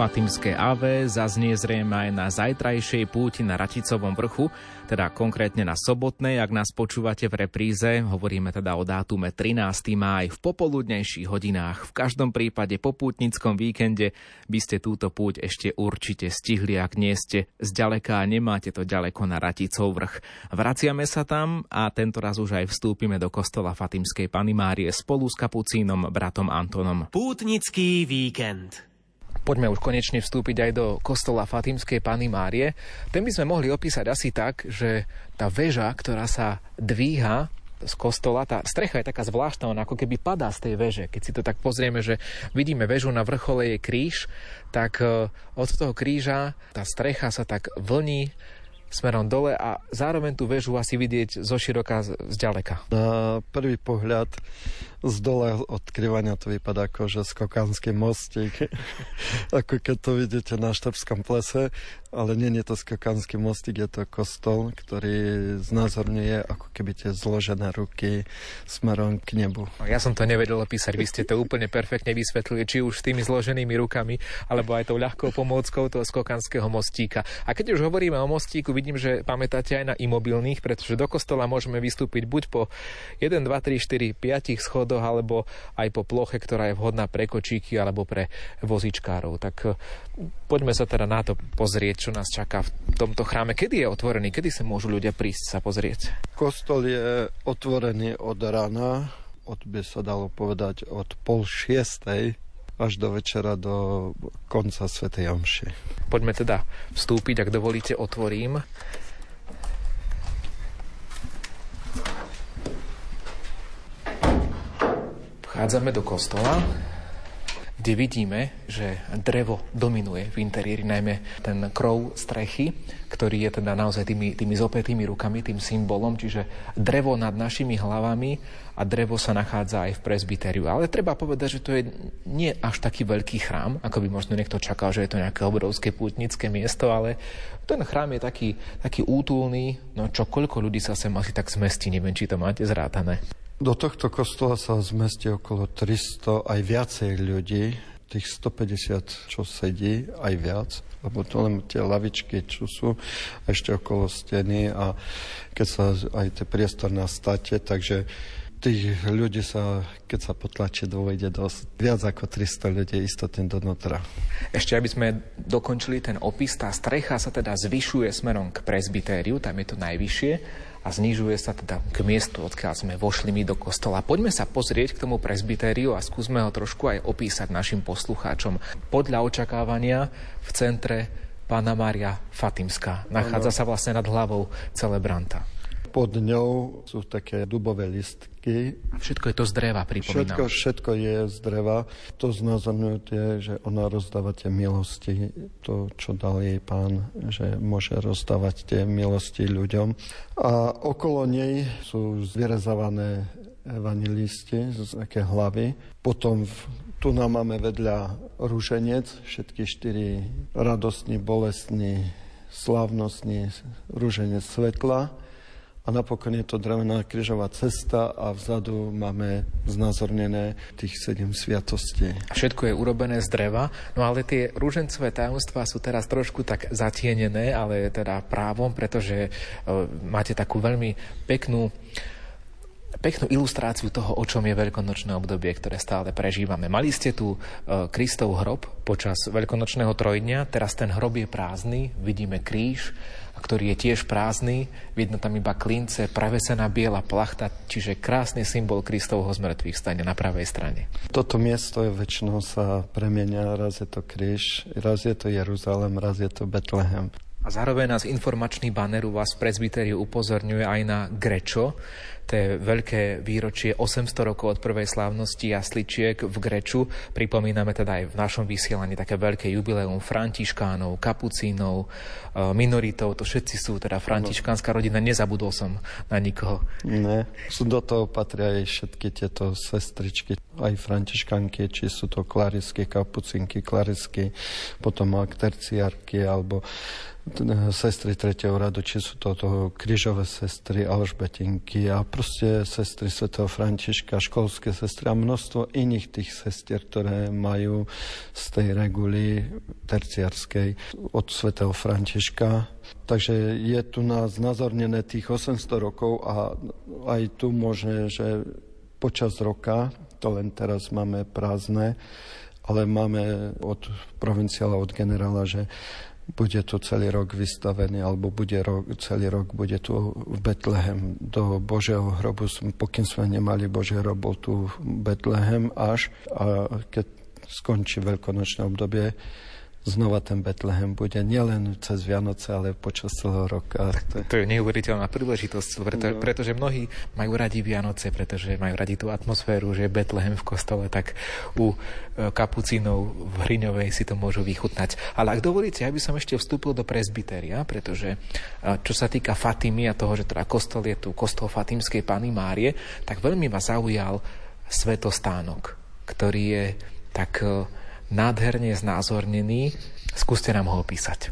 Fatimské AV zaznie zrejme aj na zajtrajšej púti na Raticovom vrchu, teda konkrétne na sobotnej, ak nás počúvate v repríze, hovoríme teda o dátume 13. máj v popoludnejších hodinách. V každom prípade po pútnickom víkende by ste túto púť ešte určite stihli, ak nie ste zďaleka a nemáte to ďaleko na Raticov vrch. Vraciame sa tam a tento raz už aj vstúpime do kostola Fatimskej Pany Márie spolu s kapucínom bratom Antonom. Pútnický víkend. Poďme už konečne vstúpiť aj do kostola Fatimskej Pany Márie. Ten by sme mohli opísať asi tak, že tá väža, ktorá sa dvíha z kostola, tá strecha je taká zvláštna, ona ako keby padá z tej veže. Keď si to tak pozrieme, že vidíme väžu na vrchole je kríž, tak e, od toho kríža tá strecha sa tak vlní smerom dole a zároveň tú väžu asi vidieť zo široka z ďaleka. Na prvý pohľad z dole od kryvania to vypadá ako, že skokanský mostík, ako keď to vidíte na Štrbskom plese, ale nie je to skokanský mostík, je to kostol, ktorý znázorňuje ako keby tie zložené ruky smerom k nebu. Ja som to nevedel opísať, vy ste to úplne perfektne vysvetlili, či už s tými zloženými rukami, alebo aj tou ľahkou pomôckou toho skokanského mostíka. A keď už hovoríme o mostíku, vidím, že pamätáte aj na imobilných, pretože do kostola môžeme vystúpiť buď po 1, 2, 3, 4, 5 schodoch, alebo aj po ploche, ktorá je vhodná pre kočíky alebo pre vozičkárov. Tak e, poďme sa teda na to pozrieť, čo nás čaká v tomto chráme. Kedy je otvorený? Kedy sa môžu ľudia prísť sa pozrieť? Kostol je otvorený od rána, od by sa dalo povedať od pol šiestej až do večera, do konca Svetej Omši. Poďme teda vstúpiť, ak dovolíte, otvorím. Vchádzame do kostola, kde vidíme, že drevo dominuje v interiéri, najmä ten krov strechy, ktorý je teda naozaj tými, tými zopetými rukami, tým symbolom, čiže drevo nad našimi hlavami a drevo sa nachádza aj v presbyteriu. Ale treba povedať, že to je nie až taký veľký chrám, ako by možno niekto čakal, že je to nejaké obrovské pútnické miesto, ale ten chrám je taký, taký útulný, no čo koľko ľudí sa sem asi tak zmestí, neviem, či to máte zrátané. Do tohto kostola sa zmestí okolo 300 aj viacej ľudí, tých 150, čo sedí, aj viac, lebo to len tie lavičky, čo sú ešte okolo steny a keď sa aj tie priestor na state, takže tých ľudí sa, keď sa potlačí, dovejde dosť. Viac ako 300 ľudí istotne donútra. Ešte, aby sme dokončili ten opis, tá strecha sa teda zvyšuje smerom k presbytériu, tam je to najvyššie a znižuje sa teda k miestu, odkiaľ sme vošli my do kostola. Poďme sa pozrieť k tomu presbytériu a skúsme ho trošku aj opísať našim poslucháčom. Podľa očakávania v centre Pána Mária Fatimská. Nachádza sa vlastne nad hlavou celebranta. Pod ňou sú také dubové listky. Všetko je to z dreva, pripomínam. Všetko, všetko je z dreva. To znázorňuje že ona rozdáva tie milosti, to, čo dal jej pán, že môže rozdávať tie milosti ľuďom. A okolo nej sú zvierezávané vanilisti z také hlavy. Potom v, tu nám máme vedľa rúženec, všetky štyri radostní, bolestní, slávnostní rúženec svetla a napokon je to drevená križová cesta a vzadu máme znázornené tých sedem sviatostí. Všetko je urobené z dreva, no ale tie rúžencové tajomstvá sú teraz trošku tak zatienené, ale teda právom, pretože e, máte takú veľmi peknú peknú ilustráciu toho, o čom je veľkonočné obdobie, ktoré stále prežívame. Mali ste tu e, Kristov hrob počas veľkonočného trojdňa, teraz ten hrob je prázdny, vidíme kríž, ktorý je tiež prázdny, vidno tam iba klince, pravesená biela plachta, čiže krásny symbol Kristovho zmrtvých stane na pravej strane. Toto miesto je väčšinou sa premenia, raz je to kríž, raz je to Jeruzalem, raz je to Betlehem. A zároveň nás informačný banner u vás v presbyteriu upozorňuje aj na Grečo, to veľké výročie 800 rokov od prvej slávnosti jasličiek v Greču. Pripomíname teda aj v našom vysielaní také veľké jubileum františkánov, kapucínov, e, minoritov. To všetci sú teda františkánska rodina. Nezabudol som na nikoho. Ne, sú do toho patria aj všetky tieto sestričky, aj františkánky, či sú to klarisky, kapucinky, klarisky, potom ak terciárky, alebo sestry tretieho radu, či sú to, to krížové sestry, alžbetinky a proste sestry svätého Františka, školské sestry a množstvo iných tých sestier, ktoré majú z tej reguly terciarskej od svätého Františka. Takže je tu nás nazornené tých 800 rokov a aj tu môže, že počas roka, to len teraz máme prázdne, ale máme od provinciála, od generála, že bude tu celý rok vystavený, alebo bude rok, celý rok bude tu v Betlehem do Božieho hrobu. Pokým sme nemali Boží hrob, bol tu Betlehem až a keď skončí veľkonočné obdobie, znova ten Betlehem bude nielen cez Vianoce, ale počas celého roka. To, to je neuveriteľná príležitosť, preto, no. pretože mnohí majú radi Vianoce, pretože majú radi tú atmosféru, že je Betlehem v kostole, tak u e, kapucínov v Hriňovej si to môžu vychutnať. Ale ak dovolíte, aby som ešte vstúpil do presbyteria, pretože e, čo sa týka Fatimy a toho, že teda kostol je tu kostol Fatimskej Pany Márie, tak veľmi ma zaujal svetostánok, ktorý je tak e, nádherne znázornený. Skúste nám ho opísať.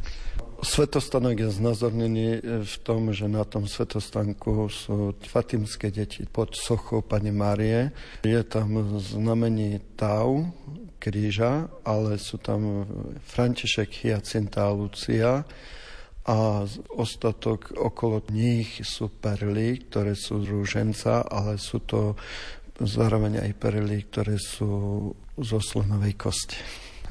Svetostanok je znázornený v tom, že na tom svetostánku sú fatimské deti pod sochou Pane Márie. Je tam znamení Tau, kríža, ale sú tam František, Hyacinta a Lucia a ostatok okolo nich sú perly, ktoré sú rúženca, ale sú to zároveň aj perly, ktoré sú zo slonovej kosti.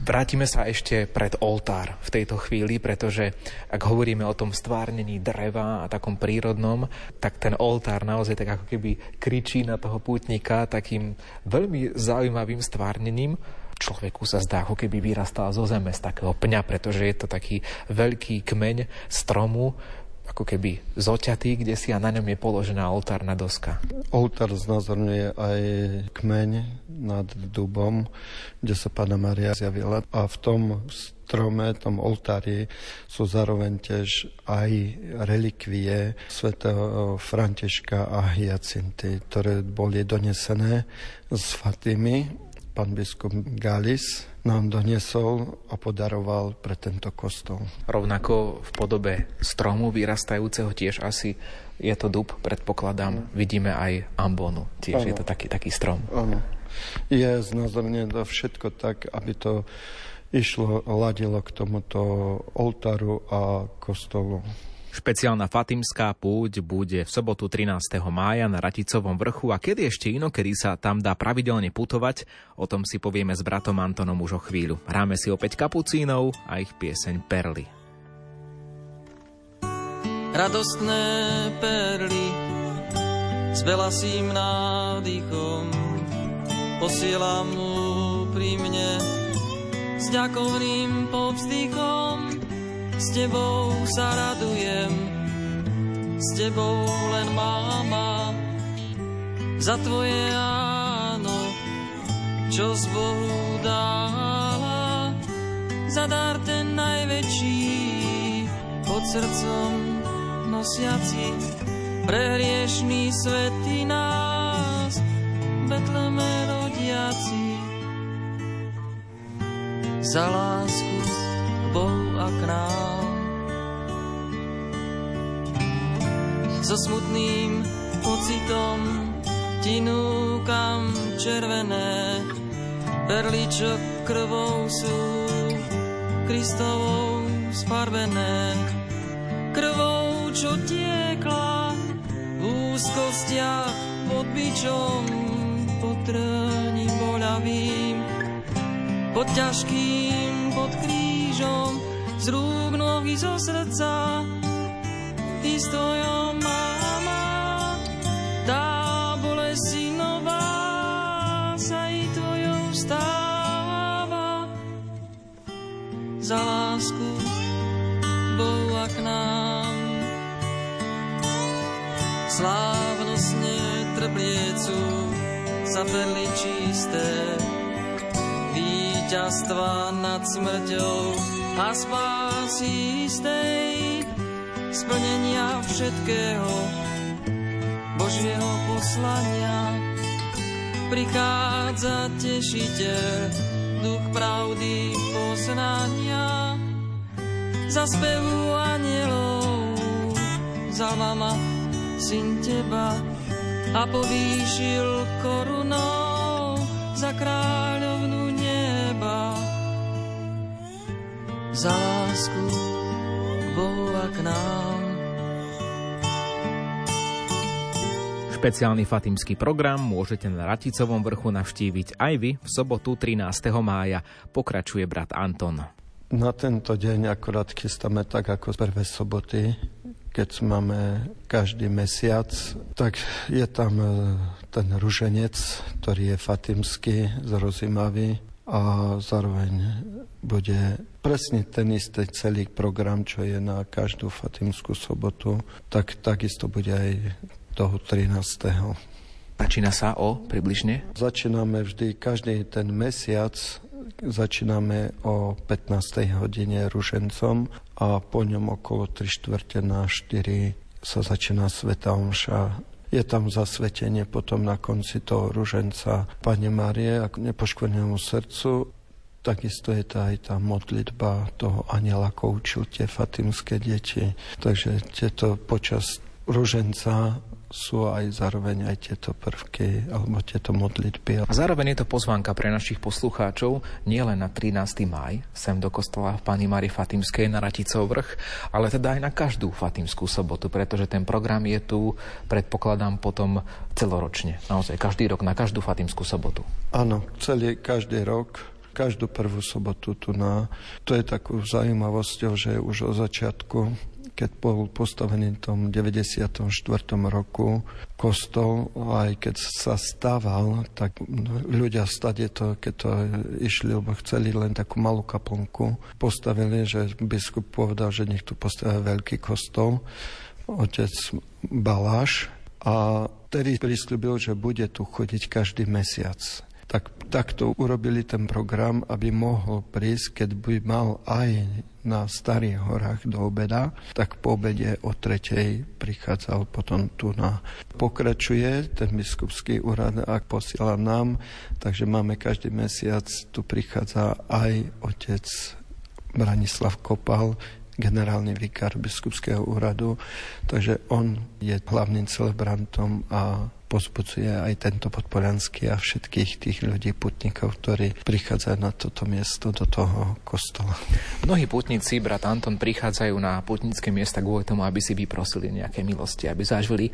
Vrátime sa ešte pred oltár v tejto chvíli, pretože ak hovoríme o tom stvárnení dreva a takom prírodnom, tak ten oltár naozaj tak ako keby kričí na toho pútnika takým veľmi zaujímavým stvárnením. Človeku sa zdá, ako keby vyrastal zo zeme z takého pňa, pretože je to taký veľký kmeň stromu, ako keby zoťatý, kde si a na ňom je položená oltárna doska. Oltár znázorňuje aj kmeň nad dubom, kde sa Pána Maria zjavila a v tom strome, tom oltári sú zároveň tiež aj relikvie svätého Františka a Hyacinty, ktoré boli donesené z Fatimy pán biskup Galis nám doniesol a podaroval pre tento kostol. Rovnako v podobe stromu vyrastajúceho tiež asi je to dub, predpokladám. Vidíme aj ambonu, tiež ano. je to taký, taký strom. Áno. Je znázornené všetko tak, aby to išlo, ladilo k tomuto oltáru a kostolu. Špeciálna Fatimská púť bude v sobotu 13. mája na Raticovom vrchu a kedy ešte inokedy sa tam dá pravidelne putovať, o tom si povieme s bratom Antonom už o chvíľu. Hráme si opäť kapucínov a ich pieseň Perly. Radostné perly s velasým nádychom posielam mu pri mne s ďakovným povzdychom s tebou sa radujem, s tebou len máma, za tvoje áno, čo z Bohu dála, za dar ten najväčší, pod srdcom nosiaci, pre hriešný svety nás, Betleme rodiaci. Za lásku Bohu a k nám. So smutným pocitom ti núkam červené perly, čo krvou sú Kristovou sfarbené. Krvou, čo tiekla v úzkostiach pod bičom, pod trním boľavým, pod ťažkým, pod krížom z rúk nohy zo srdca. Ty stojom mama, tá bolesi nová sa i tvojou stáva. Za lásku Bohu a k nám. Slávnostne trpliecu za perly čisté, víťazstva nad smrťou a spásy istej splnenia všetkého Božieho poslania. Prichádza tešiteľ, duch pravdy poznania, za spevu anielov, za mama, syn teba, a povýšil korunou za kráľovnu Za lásku k Bohu a k nám. Špeciálny fatimský program môžete na Raticovom vrchu navštíviť aj vy v sobotu 13. mája. Pokračuje brat Anton. Na tento deň akorát chystáme tak ako prvé soboty, keď máme každý mesiac, tak je tam e, ten ruženec, ktorý je fatimský, zrozimavý a zároveň bude presne ten istý celý program, čo je na každú fatimskú sobotu, tak takisto bude aj toho 13. Začína sa o približne? Začíname vždy, každý ten mesiac začíname o 15. hodine ružencom a po ňom okolo 3 čtvrte na 4 sa začína Sveta Omša. Je tam zasvetenie potom na konci toho ruženca Pane Marie a nepoškvrnenému srdcu. Takisto je to aj tá modlitba toho aniela, tie fatimské deti. Takže tieto počas ruženca sú aj zároveň aj tieto prvky alebo tieto modlitby. A zároveň je to pozvánka pre našich poslucháčov nielen na 13. maj sem do kostola v Pani Mari Fatimskej na Raticov vrch, ale teda aj na každú Fatimskú sobotu, pretože ten program je tu, predpokladám, potom celoročne. Naozaj každý rok na každú Fatimskú sobotu. Áno, celý každý rok každú prvú sobotu tu na... To je takú zaujímavosťou, že už od začiatku keď bol postavený v tom 94. roku kostol, aj keď sa stával, tak ľudia stade to, keď to išli, lebo chceli len takú malú kaplnku, postavili, že biskup povedal, že nech tu postavia veľký kostol, otec Baláš, a tedy prislúbil, že bude tu chodiť každý mesiac tak takto urobili ten program, aby mohol prísť, keď by mal aj na Starých horách do obeda, tak po obede o tretej prichádzal potom tu na... Pokračuje ten biskupský úrad, ak posiela nám, takže máme každý mesiac, tu prichádza aj otec Branislav Kopal, generálny vikár biskupského úradu, takže on je hlavným celebrantom a pozbudzuje aj tento podporiansky a všetkých tých ľudí, putníkov, ktorí prichádzajú na toto miesto, do toho kostola. Mnohí putníci, brat Anton, prichádzajú na putnícke miesta kvôli tomu, aby si vyprosili nejaké milosti, aby zažili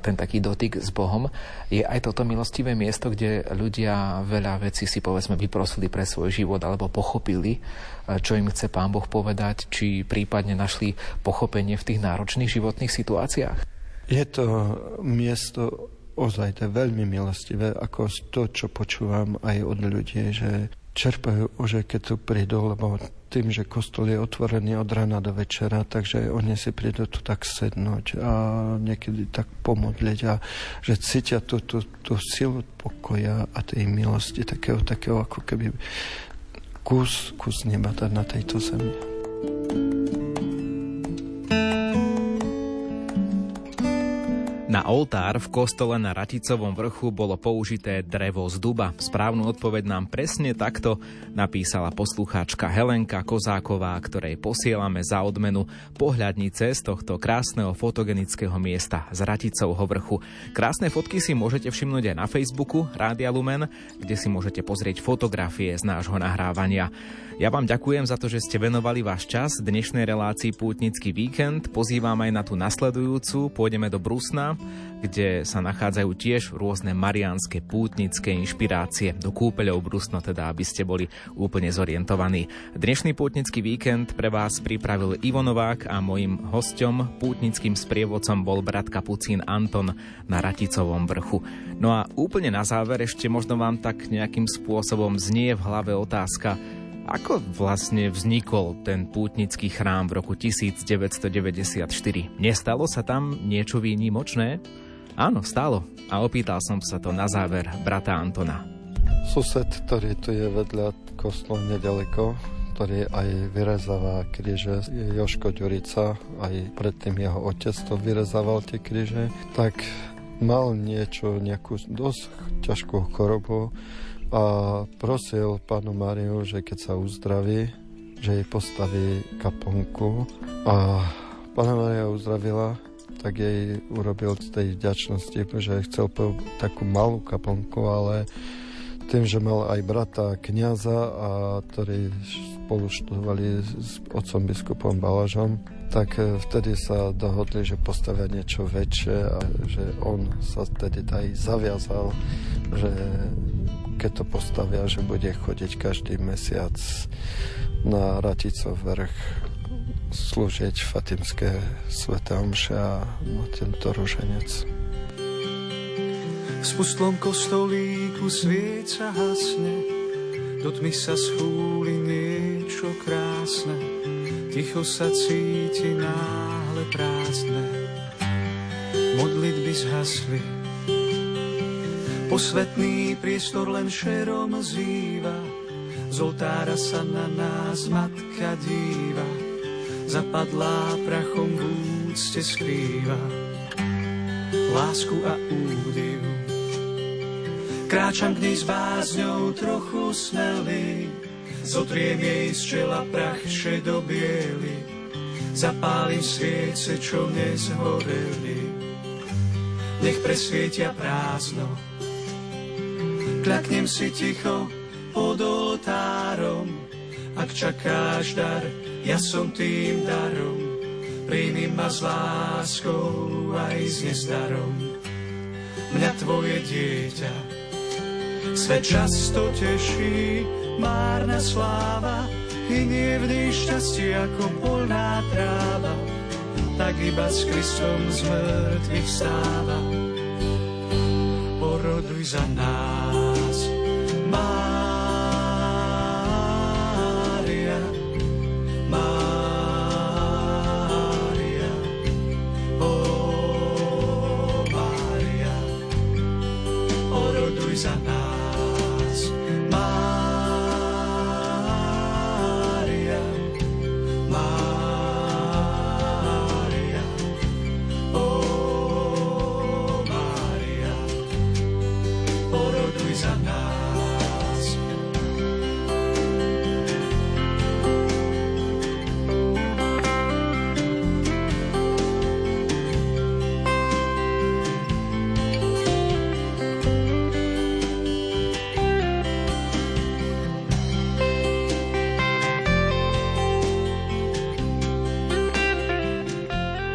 ten taký dotyk s Bohom. Je aj toto milostivé miesto, kde ľudia veľa vecí si povedzme vyprosili pre svoj život alebo pochopili, čo im chce Pán Boh povedať, či prípadne našli pochopenie v tých náročných životných situáciách? Je to miesto ozaj to je veľmi milostivé, ako to, čo počúvam aj od ľudí, že čerpajú už, keď tu prídu, lebo tým, že kostol je otvorený od rana do večera, takže oni si prídu tu tak sednúť a niekedy tak pomodliť a že cítia tú, tú, tú silu pokoja a tej milosti, takého, takého ako keby kus, kus neba na tejto zemi. Na oltár v kostole na Raticovom vrchu bolo použité drevo z duba. Správnu odpoveď nám presne takto napísala poslucháčka Helenka Kozáková, ktorej posielame za odmenu pohľadnice z tohto krásneho fotogenického miesta z Raticovho vrchu. Krásne fotky si môžete všimnúť aj na Facebooku Rádia Lumen, kde si môžete pozrieť fotografie z nášho nahrávania. Ja vám ďakujem za to, že ste venovali váš čas dnešnej relácii Pútnický víkend. Pozývam aj na tú nasledujúcu. Pôjdeme do Brusna, kde sa nachádzajú tiež rôzne mariánske pútnické inšpirácie. Do kúpeľov Brusno teda, aby ste boli úplne zorientovaní. Dnešný pútnický víkend pre vás pripravil Ivo Novák a mojim hostom, pútnickým sprievodcom bol brat Kapucín Anton na Raticovom vrchu. No a úplne na záver ešte možno vám tak nejakým spôsobom znie v hlave otázka, ako vlastne vznikol ten pútnický chrám v roku 1994? Nestalo sa tam niečo výnimočné? Áno, stalo. A opýtal som sa to na záver brata Antona. Sused, ktorý tu je vedľa kostola nedaleko, ktorý aj vyrezáva kríže, Joško Ďurica, aj predtým jeho otec to vyrezával tie kríže, tak mal niečo, nejakú dosť ťažkú chorobu, a prosil pánu Mariu, že keď sa uzdraví, že jej postaví kaponku. A pána Maria uzdravila tak jej urobil z tej vďačnosti, že chcel takú malú kaplnku, ale tým, že mal aj brata kniaza, a ktorí spolu študovali s otcom biskupom Balažom, tak e, vtedy sa dohodli, že postavia niečo väčšie a že on sa vtedy aj zaviazal, že keď to postavia, že bude chodiť každý mesiac na Raticov vrch slúžiť Fatimské sveté omše a na tento ruženec. V spustlom kostolíku svieca hasne, do tmy sa schúli niečo krásne, ticho sa cíti náhle prázdne. Modlitby zhasli, posvetný priestor len šerom zýva, z oltára sa na nás matka díva, zapadlá prachom v úcte skrýva. Lásku a údiv. Kráčam k nej s bázňou trochu smelý, zotriem jej z čela prach šedobiely, zapálim sviece, čo nezhoreli. Nech presvietia prázdno, kľaknem si ticho pod oltárom, ak čakáš dar, ja som tým darom, príjmi ma s láskou aj s nezdarom. Mňa tvoje dieťa Svet často teší, márna sláva, nie vždy šťastie ako polná tráva, tak iba s Kristom z mŕtvych stáva. Poroduj za nás,